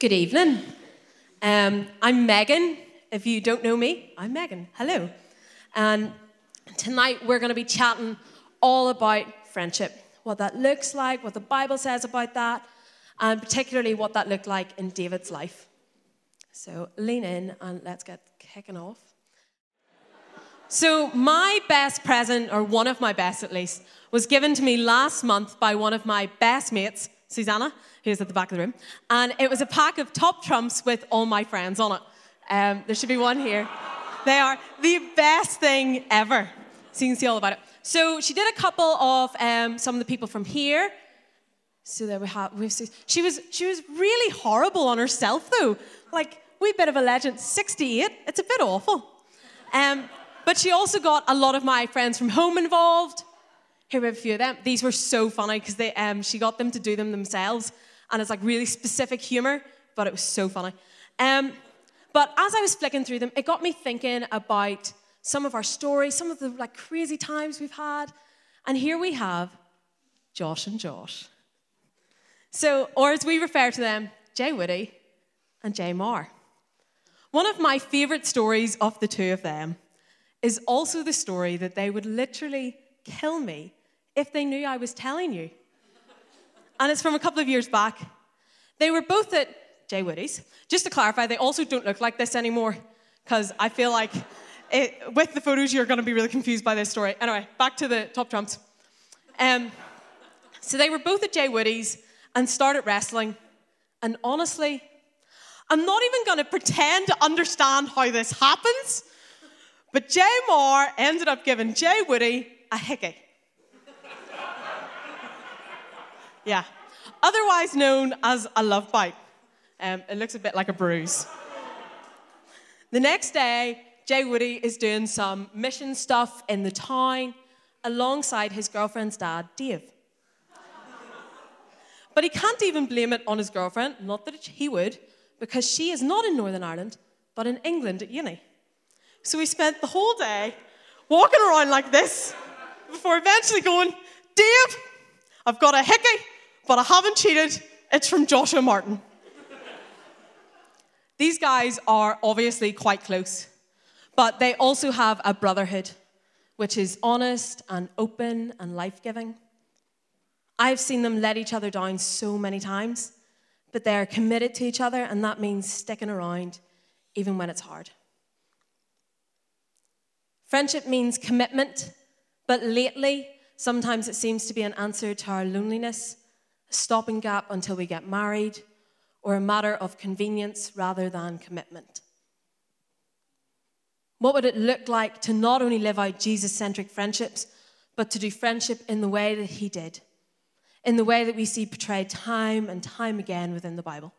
Good evening. Um, I'm Megan. If you don't know me, I'm Megan. Hello. And tonight we're going to be chatting all about friendship what that looks like, what the Bible says about that, and particularly what that looked like in David's life. So lean in and let's get kicking off. So, my best present, or one of my best at least, was given to me last month by one of my best mates, Susanna, who's at the back of the room. And it was a pack of top trumps with all my friends on it. Um, there should be one here. They are the best thing ever. So you can see all about it. So she did a couple of um, some of the people from here. So there we have. We have she was she was really horrible on herself though. Like we bit of a legend. 68. It's a bit awful. Um, but she also got a lot of my friends from home involved. Here we have a few of them. These were so funny because they um, she got them to do them themselves, and it's like really specific humor, but it was so funny. Um, but as I was flicking through them, it got me thinking about some of our stories, some of the like crazy times we've had. And here we have Josh and Josh. So, or as we refer to them, Jay Woody and Jay Marr. One of my favorite stories of the two of them is also the story that they would literally kill me if they knew I was telling you. and it's from a couple of years back. They were both at Jay Woody's. Just to clarify, they also don't look like this anymore because I feel like it, with the photos, you're going to be really confused by this story. Anyway, back to the top trumps. Um, so they were both at Jay Woody's and started wrestling. And honestly, I'm not even going to pretend to understand how this happens, but Jay Moore ended up giving Jay Woody a hickey. Yeah, otherwise known as a love bite. Um, it looks a bit like a bruise. The next day, Jay Woody is doing some mission stuff in the town alongside his girlfriend's dad, Dave. but he can't even blame it on his girlfriend, not that he would, because she is not in Northern Ireland, but in England at uni. So he spent the whole day walking around like this before eventually going, Dave, I've got a hickey, but I haven't cheated. It's from Joshua Martin. These guys are obviously quite close. But they also have a brotherhood, which is honest and open and life giving. I've seen them let each other down so many times, but they are committed to each other, and that means sticking around even when it's hard. Friendship means commitment, but lately, sometimes it seems to be an answer to our loneliness, a stopping gap until we get married, or a matter of convenience rather than commitment. What would it look like to not only live out Jesus centric friendships, but to do friendship in the way that he did, in the way that we see portrayed time and time again within the Bible?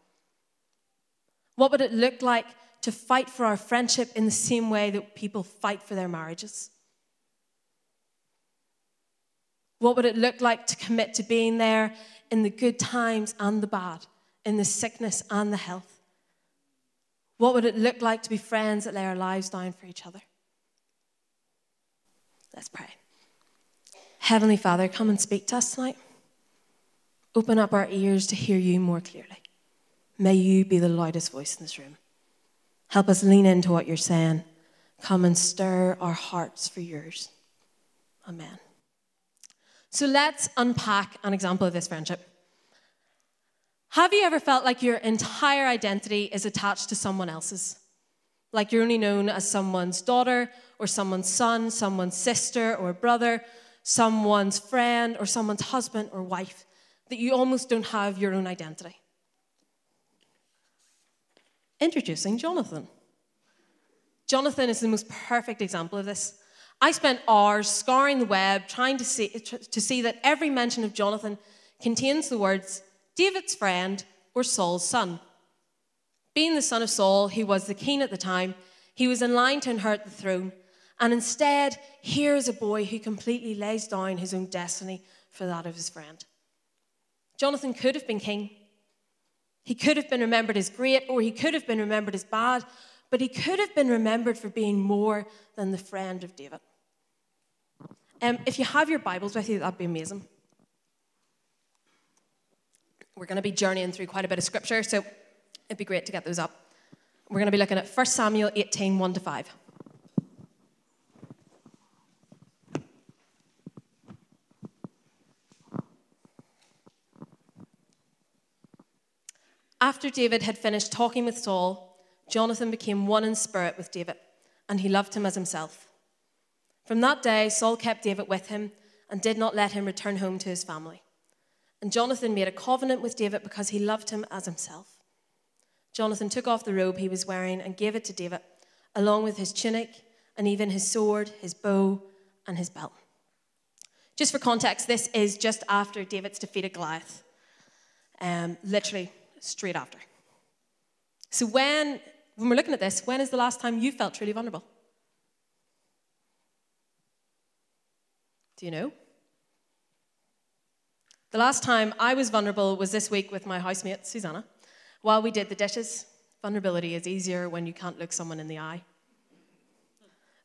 What would it look like to fight for our friendship in the same way that people fight for their marriages? What would it look like to commit to being there in the good times and the bad, in the sickness and the health? What would it look like to be friends that lay our lives down for each other? Let's pray. Heavenly Father, come and speak to us tonight. Open up our ears to hear you more clearly. May you be the loudest voice in this room. Help us lean into what you're saying. Come and stir our hearts for yours. Amen. So let's unpack an example of this friendship. Have you ever felt like your entire identity is attached to someone else's? Like you're only known as someone's daughter or someone's son, someone's sister or brother, someone's friend or someone's husband or wife, that you almost don't have your own identity. Introducing Jonathan. Jonathan is the most perfect example of this. I spent hours scouring the web trying to see, to see that every mention of Jonathan contains the words David's friend or Saul's son. Being the son of Saul, he was the king at the time, he was in line to inherit the throne. And instead, here is a boy who completely lays down his own destiny for that of his friend. Jonathan could have been king. He could have been remembered as great, or he could have been remembered as bad, but he could have been remembered for being more than the friend of David. Um, if you have your Bibles with you, that'd be amazing. We're going to be journeying through quite a bit of scripture. So It'd be great to get those up. We're going to be looking at 1 Samuel 18 1 to 5. After David had finished talking with Saul, Jonathan became one in spirit with David, and he loved him as himself. From that day, Saul kept David with him and did not let him return home to his family. And Jonathan made a covenant with David because he loved him as himself. Jonathan took off the robe he was wearing and gave it to David, along with his tunic and even his sword, his bow, and his belt. Just for context, this is just after David's defeat defeated Goliath, um, literally straight after. So, when, when we're looking at this, when is the last time you felt truly vulnerable? Do you know? The last time I was vulnerable was this week with my housemate, Susanna. While we did the dishes, vulnerability is easier when you can't look someone in the eye.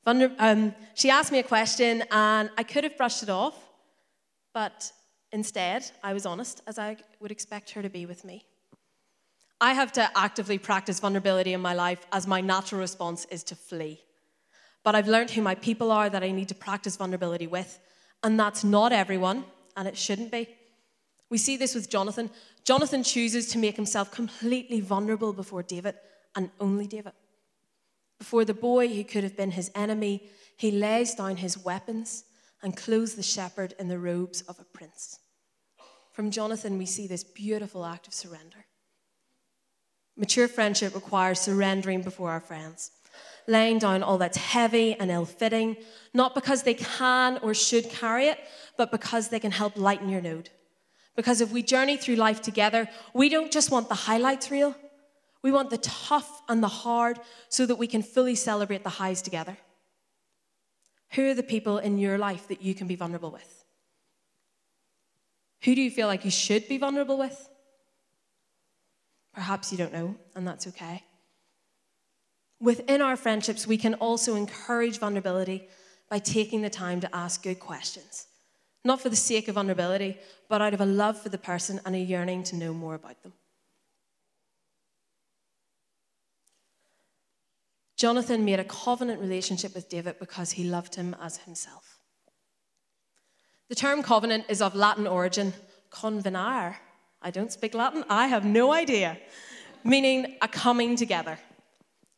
Vulner- um, she asked me a question, and I could have brushed it off, but instead, I was honest, as I would expect her to be with me. I have to actively practice vulnerability in my life as my natural response is to flee. But I've learned who my people are that I need to practice vulnerability with, and that's not everyone, and it shouldn't be. We see this with Jonathan. Jonathan chooses to make himself completely vulnerable before David, and only David. Before the boy who could have been his enemy, he lays down his weapons and clothes the shepherd in the robes of a prince. From Jonathan, we see this beautiful act of surrender. Mature friendship requires surrendering before our friends, laying down all that's heavy and ill fitting, not because they can or should carry it, but because they can help lighten your load. Because if we journey through life together, we don't just want the highlights reel, we want the tough and the hard so that we can fully celebrate the highs together. Who are the people in your life that you can be vulnerable with? Who do you feel like you should be vulnerable with? Perhaps you don't know, and that's okay. Within our friendships, we can also encourage vulnerability by taking the time to ask good questions. Not for the sake of vulnerability, but out of a love for the person and a yearning to know more about them. Jonathan made a covenant relationship with David because he loved him as himself. The term covenant is of Latin origin, convenire, I don't speak Latin, I have no idea, meaning a coming together.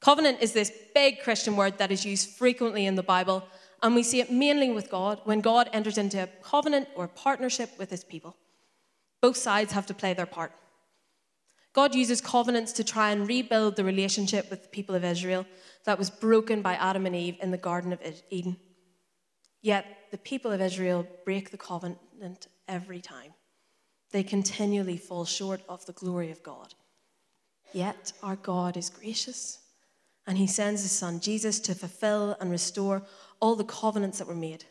Covenant is this big Christian word that is used frequently in the Bible, and we see it mainly with God when God enters into a covenant or partnership with his people. Both sides have to play their part. God uses covenants to try and rebuild the relationship with the people of Israel that was broken by Adam and Eve in the Garden of Eden. Yet the people of Israel break the covenant every time they continually fall short of the glory of God. Yet our God is gracious, and He sends His Son Jesus to fulfill and restore all the covenants that were made.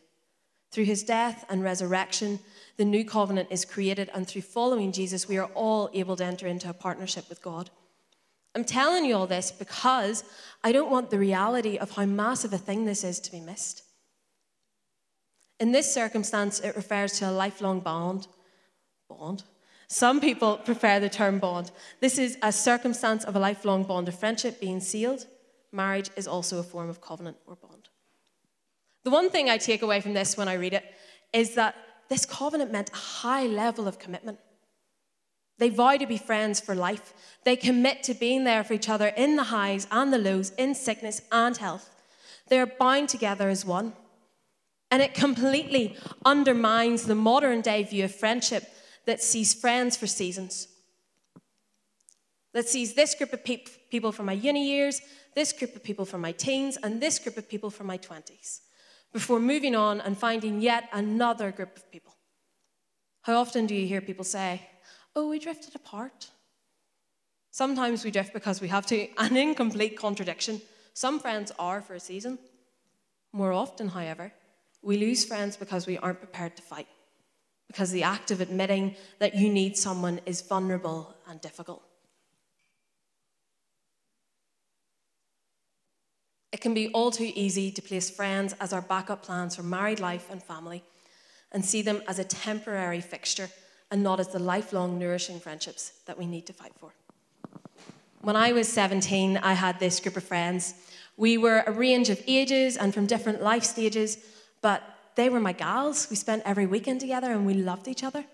Through His death and resurrection, the new covenant is created, and through following Jesus, we are all able to enter into a partnership with God. I'm telling you all this because I don't want the reality of how massive a thing this is to be missed. In this circumstance, it refers to a lifelong bond bond. Some people prefer the term bond. This is a circumstance of a lifelong bond of friendship being sealed. Marriage is also a form of covenant or bond. The one thing I take away from this when I read it is that this covenant meant a high level of commitment. They vow to be friends for life. They commit to being there for each other in the highs and the lows, in sickness and health. They are bound together as one. And it completely undermines the modern day view of friendship that sees friends for seasons. That sees this group of pe- people from my uni years, this group of people from my teens, and this group of people from my 20s, before moving on and finding yet another group of people. How often do you hear people say, Oh, we drifted apart? Sometimes we drift because we have to, and in complete contradiction. Some friends are for a season. More often, however, we lose friends because we aren't prepared to fight because the act of admitting that you need someone is vulnerable and difficult. It can be all too easy to place friends as our backup plans for married life and family and see them as a temporary fixture and not as the lifelong, nourishing friendships that we need to fight for. When I was 17, I had this group of friends. We were a range of ages and from different life stages, but they were my gals. We spent every weekend together and we loved each other.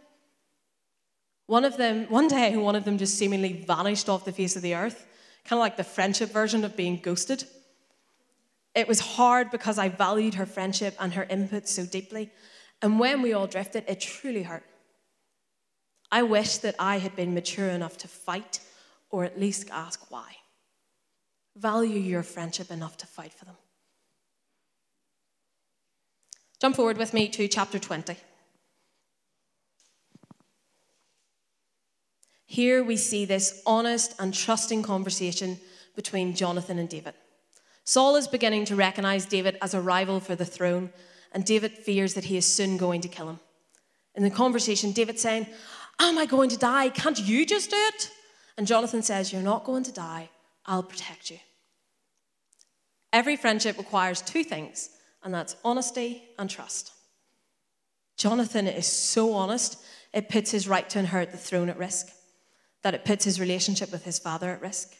One of them, one day, one of them just seemingly vanished off the face of the earth, kind of like the friendship version of being ghosted. It was hard because I valued her friendship and her input so deeply. And when we all drifted, it truly hurt. I wish that I had been mature enough to fight or at least ask why. Value your friendship enough to fight for them. Jump forward with me to chapter 20. Here we see this honest and trusting conversation between Jonathan and David. Saul is beginning to recognize David as a rival for the throne, and David fears that he is soon going to kill him. In the conversation, David's saying, Am I going to die? Can't you just do it? And Jonathan says, You're not going to die. I'll protect you. Every friendship requires two things, and that's honesty and trust. Jonathan is so honest, it puts his right to inherit the throne at risk, that it puts his relationship with his father at risk.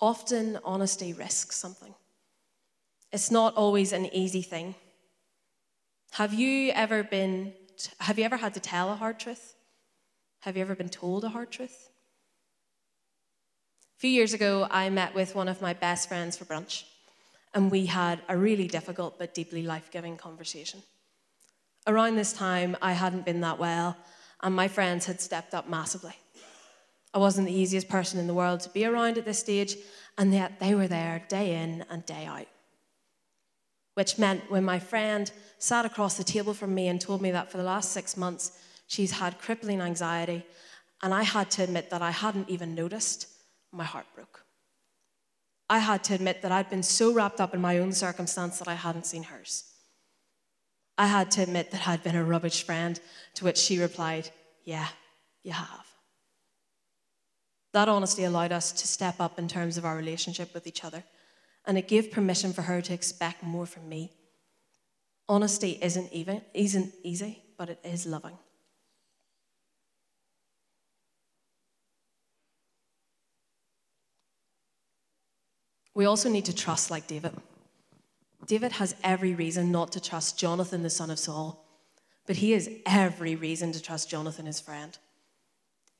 Often, honesty risks something. It's not always an easy thing. Have you ever been, have you ever had to tell a hard truth? Have you ever been told a hard truth? A few years ago, I met with one of my best friends for brunch, and we had a really difficult but deeply life giving conversation. Around this time, I hadn't been that well, and my friends had stepped up massively. I wasn't the easiest person in the world to be around at this stage, and yet they were there day in and day out. Which meant when my friend sat across the table from me and told me that for the last six months she's had crippling anxiety, and I had to admit that I hadn't even noticed, my heart broke. I had to admit that I'd been so wrapped up in my own circumstance that I hadn't seen hers. I had to admit that I'd been a rubbish friend, to which she replied, Yeah, you have. That honesty allowed us to step up in terms of our relationship with each other, and it gave permission for her to expect more from me. Honesty isn't, even, isn't easy, but it is loving. We also need to trust like David. David has every reason not to trust Jonathan, the son of Saul, but he has every reason to trust Jonathan, his friend.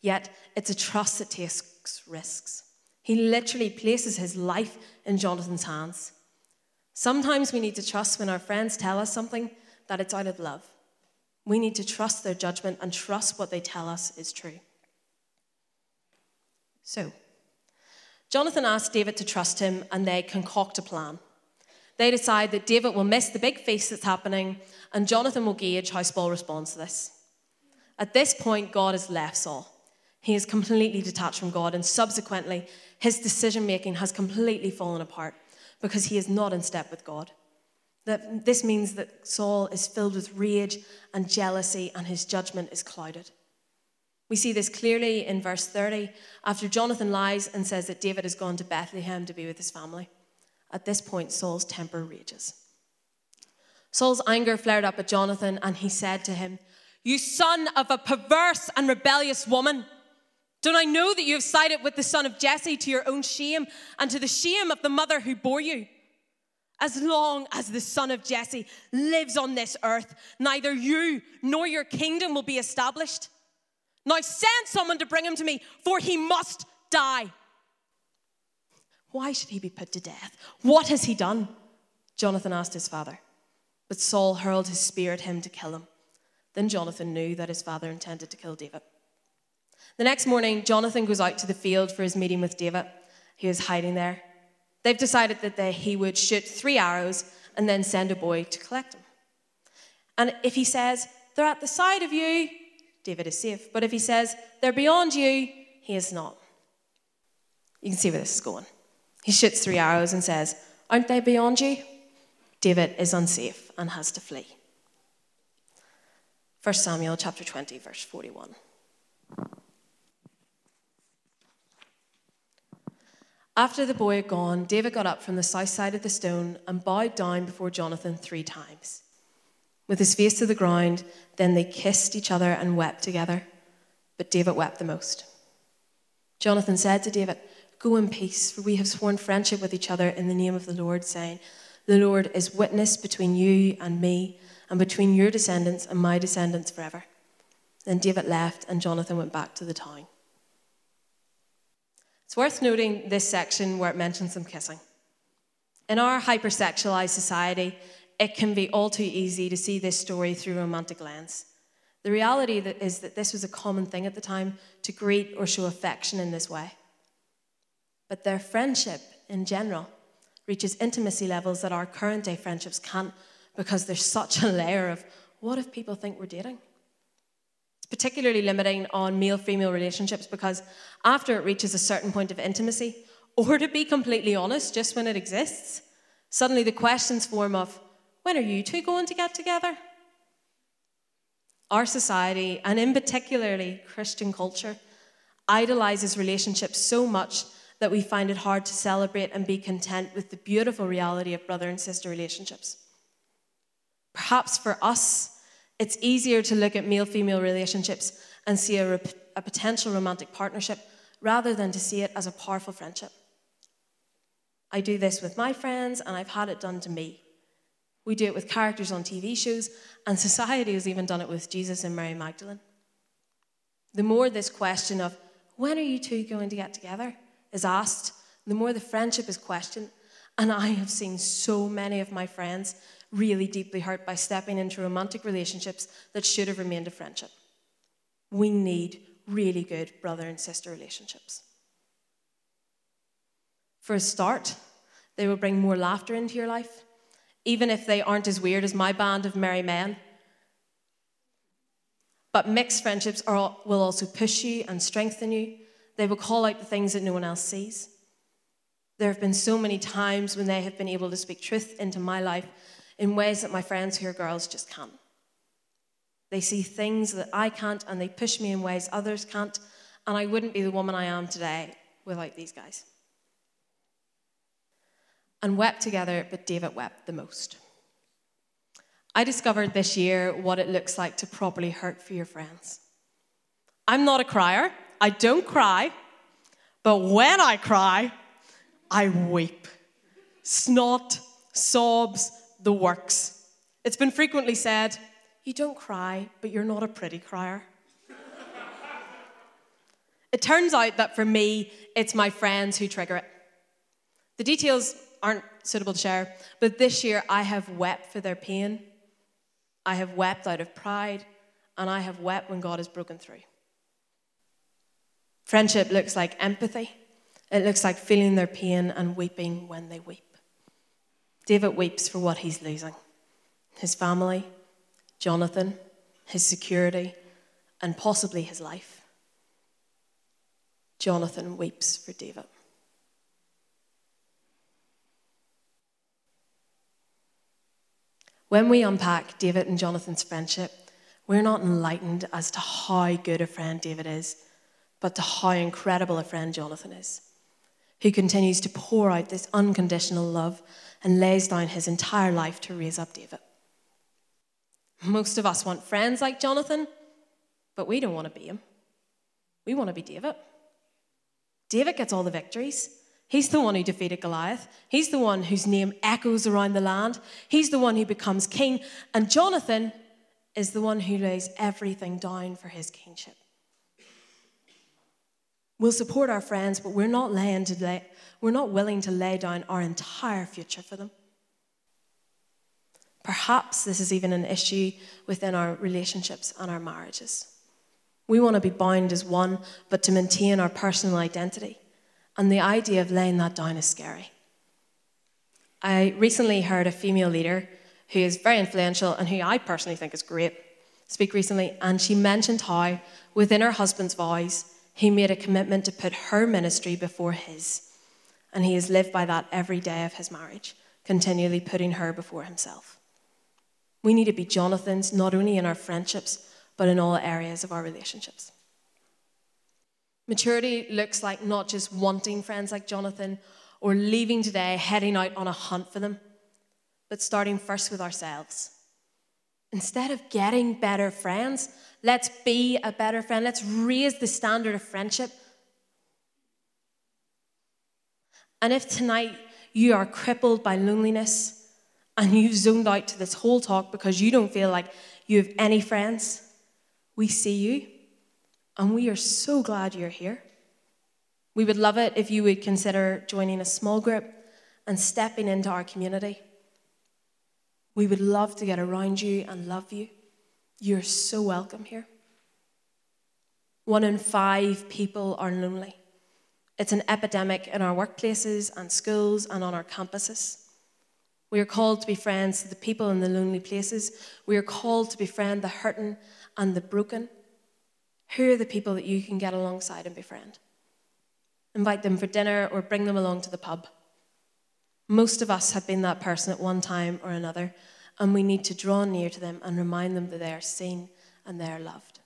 Yet it's a trust that takes risks. He literally places his life in Jonathan's hands. Sometimes we need to trust when our friends tell us something that it's out of love. We need to trust their judgment and trust what they tell us is true. So, Jonathan asks David to trust him, and they concoct a plan. They decide that David will miss the big feast that's happening, and Jonathan will gauge how Saul responds to this. At this point, God has left Saul. He is completely detached from God, and subsequently, his decision making has completely fallen apart because he is not in step with God. That this means that Saul is filled with rage and jealousy, and his judgment is clouded. We see this clearly in verse 30 after Jonathan lies and says that David has gone to Bethlehem to be with his family. At this point, Saul's temper rages. Saul's anger flared up at Jonathan, and he said to him, You son of a perverse and rebellious woman. Don't I know that you have sided with the son of Jesse to your own shame and to the shame of the mother who bore you? As long as the son of Jesse lives on this earth, neither you nor your kingdom will be established. Now send someone to bring him to me, for he must die. Why should he be put to death? What has he done? Jonathan asked his father. But Saul hurled his spear at him to kill him. Then Jonathan knew that his father intended to kill David. The next morning, Jonathan goes out to the field for his meeting with David. He was hiding there. They've decided that they, he would shoot three arrows and then send a boy to collect them. And if he says, They're at the side of you, David is safe. But if he says, They're beyond you, he is not. You can see where this is going. He shoots three arrows and says, Aren't they beyond you? David is unsafe and has to flee. 1 Samuel chapter 20, verse 41. After the boy had gone, David got up from the south side of the stone and bowed down before Jonathan three times. With his face to the ground, then they kissed each other and wept together. But David wept the most. Jonathan said to David, Go in peace, for we have sworn friendship with each other in the name of the Lord, saying, The Lord is witness between you and me, and between your descendants and my descendants forever. Then David left, and Jonathan went back to the town. It's worth noting this section where it mentions some kissing. In our hypersexualized society, it can be all too easy to see this story through a romantic lens. The reality is that this was a common thing at the time to greet or show affection in this way but their friendship in general reaches intimacy levels that our current day friendships can't because there's such a layer of what if people think we're dating? Particularly limiting on male female relationships because after it reaches a certain point of intimacy, or to be completely honest, just when it exists, suddenly the questions form of when are you two going to get together? Our society, and in particularly Christian culture, idolizes relationships so much that we find it hard to celebrate and be content with the beautiful reality of brother and sister relationships. Perhaps for us, it's easier to look at male female relationships and see a, rep- a, potential romantic partnership rather than to see it as a powerful friendship. I do this with my friends, and I've had it done to me. We do it with characters on TV shows, and society has even done it with Jesus and Mary Magdalene. The more this question of, when are you two going to get together? is asked, the more the friendship is questioned. And I have seen so many of my friends really deeply hurt by stepping into romantic relationships that should have remained a friendship. We need really good brother and sister relationships. For a start, they will bring more laughter into your life, even if they aren't as weird as my band of merry men. But mixed friendships are, will also push you and strengthen you they will call out the things that no one else sees. There have been so many times when they have been able to speak truth into my life in ways that my friends who are girls just can't. They see things that I can't, and they push me in ways others can't, and I wouldn't be the woman I am today without these guys. And wept together, but David wept the most. I discovered this year what it looks like to properly hurt for your friends. I'm not a crier, I don't cry, but when I cry, I weep. Snot, sobs, the works. It's been frequently said, You don't cry, but you're not a pretty crier. it turns out that for me, it's my friends who trigger it. The details aren't suitable to share, but this year I have wept for their pain. I have wept out of pride, and I have wept when God has broken through. Friendship looks like empathy, it looks like feeling their pain and weeping when they weep. David weeps for what he's losing his family, Jonathan, his security, and possibly his life. Jonathan weeps for David. When we unpack David and Jonathan's friendship, we're not enlightened as to how good a friend David is but to how incredible a friend Jonathan is, who continues to pour out this unconditional love and lays down his entire life to raise up David. Most of us want friends like Jonathan, but we don't want to be him. We want to be David. David gets all the victories. He's the one who defeated Goliath. He's the one whose name echoes around the land. He's the one who becomes king. And Jonathan is the one who lays everything down for his kingship. We'll support our friends, but we're not, laying to lay, we're not willing to lay down our entire future for them. Perhaps this is even an issue within our relationships and our marriages. We want to be bound as one, but to maintain our personal identity. And the idea of laying that down is scary. I recently heard a female leader who is very influential and who I personally think is great speak recently, and she mentioned how, within her husband's vows, he made a commitment to put her ministry before his. And he has lived by that every day of his marriage, continually putting her before himself. We need to be Jonathans, not only in our friendships, but in all areas of our relationships. Maturity looks like not just wanting friends like Jonathan or leaving today, heading out on a hunt for them, but starting first with ourselves. Instead of getting better friends, Let's be a better friend. Let's raise the standard of friendship. And if tonight you are crippled by loneliness and you've zoned out to this whole talk because you don't feel like you have any friends, we see you and we are so glad you're here. We would love it if you would consider joining a small group and stepping into our community. We would love to get around you and love you. You're so welcome here. One in five people are lonely. It's an epidemic in our workplaces and schools and on our campuses. We are called to be friends to the people in the lonely places. We are called to befriend the hurting and the broken. Who are the people that you can get alongside and befriend? Invite them for dinner or bring them along to the pub. Most of us have been that person at one time or another, and we need to draw near to them and remind them that they are seen and they are loved.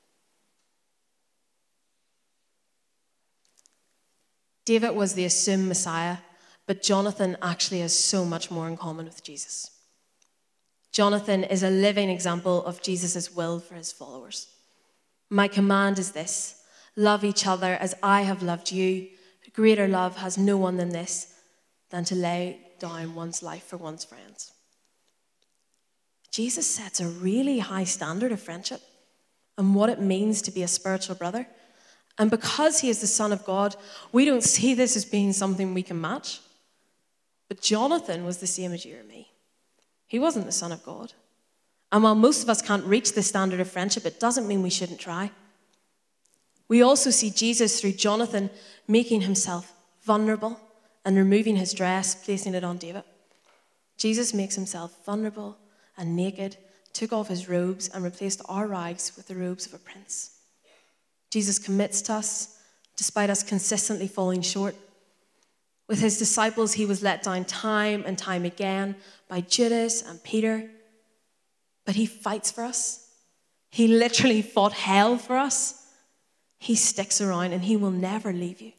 David was the assumed Messiah, but Jonathan actually has so much more in common with Jesus. Jonathan is a living example of Jesus' will for his followers. My command is this love each other as I have loved you. Greater love has no one than this, than to lay down one's life for one's friends. Jesus sets a really high standard of friendship and what it means to be a spiritual brother. And because he is the Son of God, we don't see this as being something we can match. But Jonathan was the same as you me. He wasn't the Son of God. And while most of us can't reach the standard of friendship, it doesn't mean we shouldn't try. We also see Jesus through Jonathan making himself vulnerable and removing his dress, placing it on David. Jesus makes himself vulnerable and naked, took off his robes, and replaced our rags with the robes of a prince. Jesus commits to us despite us consistently falling short. With his disciples, he was let down time and time again by Judas and Peter, but he fights for us. He literally fought hell for us. He sticks around and he will never leave you.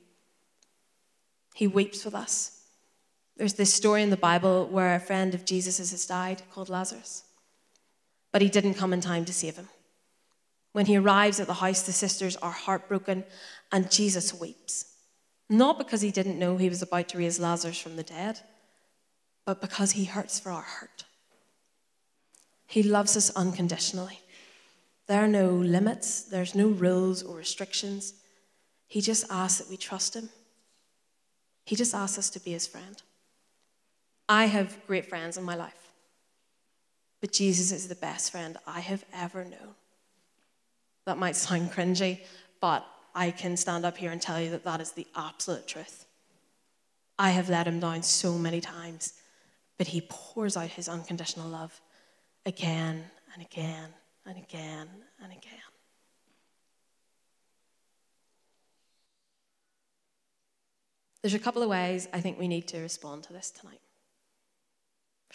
He weeps with us. There's this story in the Bible where a friend of Jesus has died called Lazarus, but he didn't come in time to save him. When he arrives at the house, the sisters are heartbroken and Jesus weeps. Not because he didn't know he was about to raise Lazarus from the dead, but because he hurts for our hurt. He loves us unconditionally. There are no limits, there's no rules or restrictions. He just asks that we trust him he just asks us to be his friend. I have great friends in my life, but Jesus is the best friend I have ever known. That might sound cringy, but I can stand up here and tell you that that is the absolute truth. I have let him down so many times, but he pours out his unconditional love again and again and again and again. There's a couple of ways I think we need to respond to this tonight.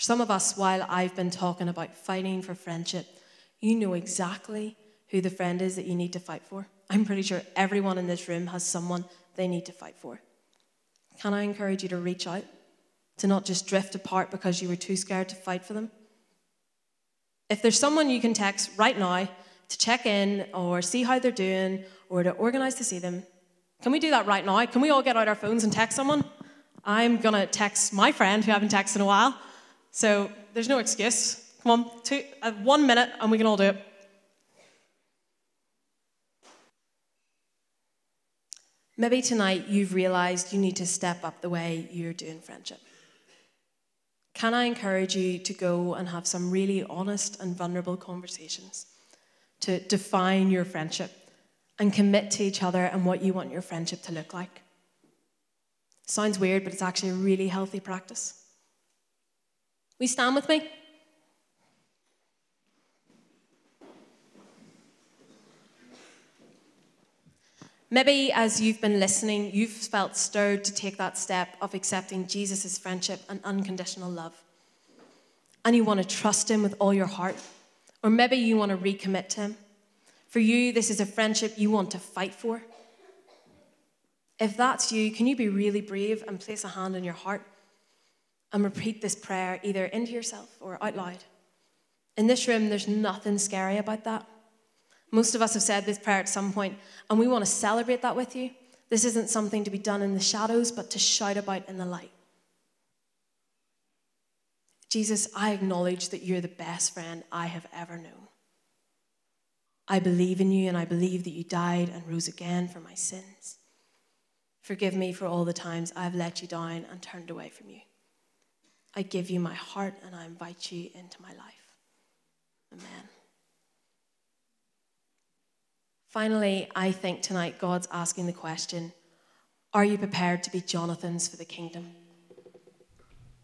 For some of us, while I've been talking about fighting for friendship, you know exactly who the friend is that you need to fight for. I'm pretty sure everyone in this room has someone they need to fight for. Can I encourage you to reach out? To not just drift apart because you were too scared to fight for them? If there's someone you can text right now to check in or see how they're doing or to organize to see them, can we do that right now? Can we all get out our phones and text someone? I'm going to text my friend who I haven't texted in a while. So there's no excuse. Come on, two, uh, one minute and we can all do it. Maybe tonight you've realized you need to step up the way you're doing friendship. Can I encourage you to go and have some really honest and vulnerable conversations to define your friendship? and commit to each other and what you want your friendship to look like. Sounds weird, but it's actually a really healthy practice. We stand with me? Maybe as you've been listening, you've felt stirred to take that step of accepting Jesus' friendship and unconditional love. And you want to trust him with all your heart. Or maybe you want to recommit to him. For you, this is a friendship you want to fight for. If that's you, can you be really brave and place a hand on your heart and repeat this prayer either into yourself or out loud? In this room, there's nothing scary about that. Most of us have said this prayer at some point, and we want to celebrate that with you This isn't something to be done in the shadows, but to shout about in the light. Jesus, I acknowledge that you're the best friend I have ever known. I believe in you and I believe that you died and rose again for my sins. Forgive me for all the times I've let you down and turned away from you. I give you my heart and I invite you into my life. Amen. Finally, I think tonight God's asking the question Are you prepared to be Jonathans for the kingdom?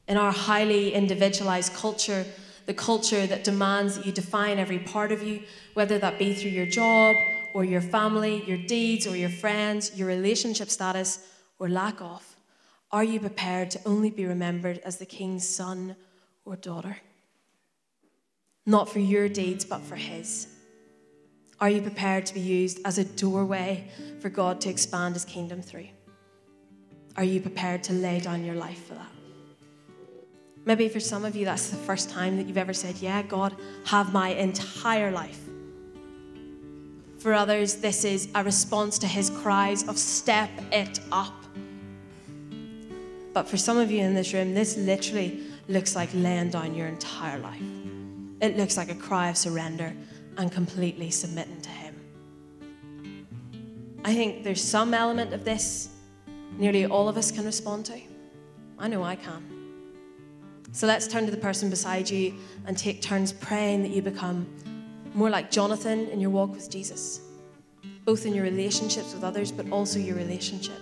In our highly individualized culture, the culture that demands that you define every part of you, whether that be through your job or your family, your deeds or your friends, your relationship status or lack of, are you prepared to only be remembered as the king's son or daughter? Not for your deeds, but for his. Are you prepared to be used as a doorway for God to expand his kingdom through? Are you prepared to lay down your life for that? Maybe for some of you, that's the first time that you've ever said, Yeah, God, have my entire life. For others, this is a response to his cries of step it up. But for some of you in this room, this literally looks like laying down your entire life. It looks like a cry of surrender and completely submitting to him. I think there's some element of this nearly all of us can respond to. I know I can. So let's turn to the person beside you and take turns praying that you become more like Jonathan in your walk with Jesus, both in your relationships with others, but also your relationship